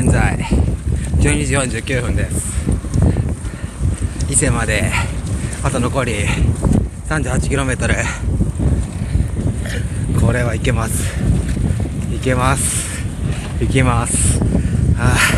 現在12時49分です。伊勢まであと残り 38km これはいけます。いけます。いけます。はあ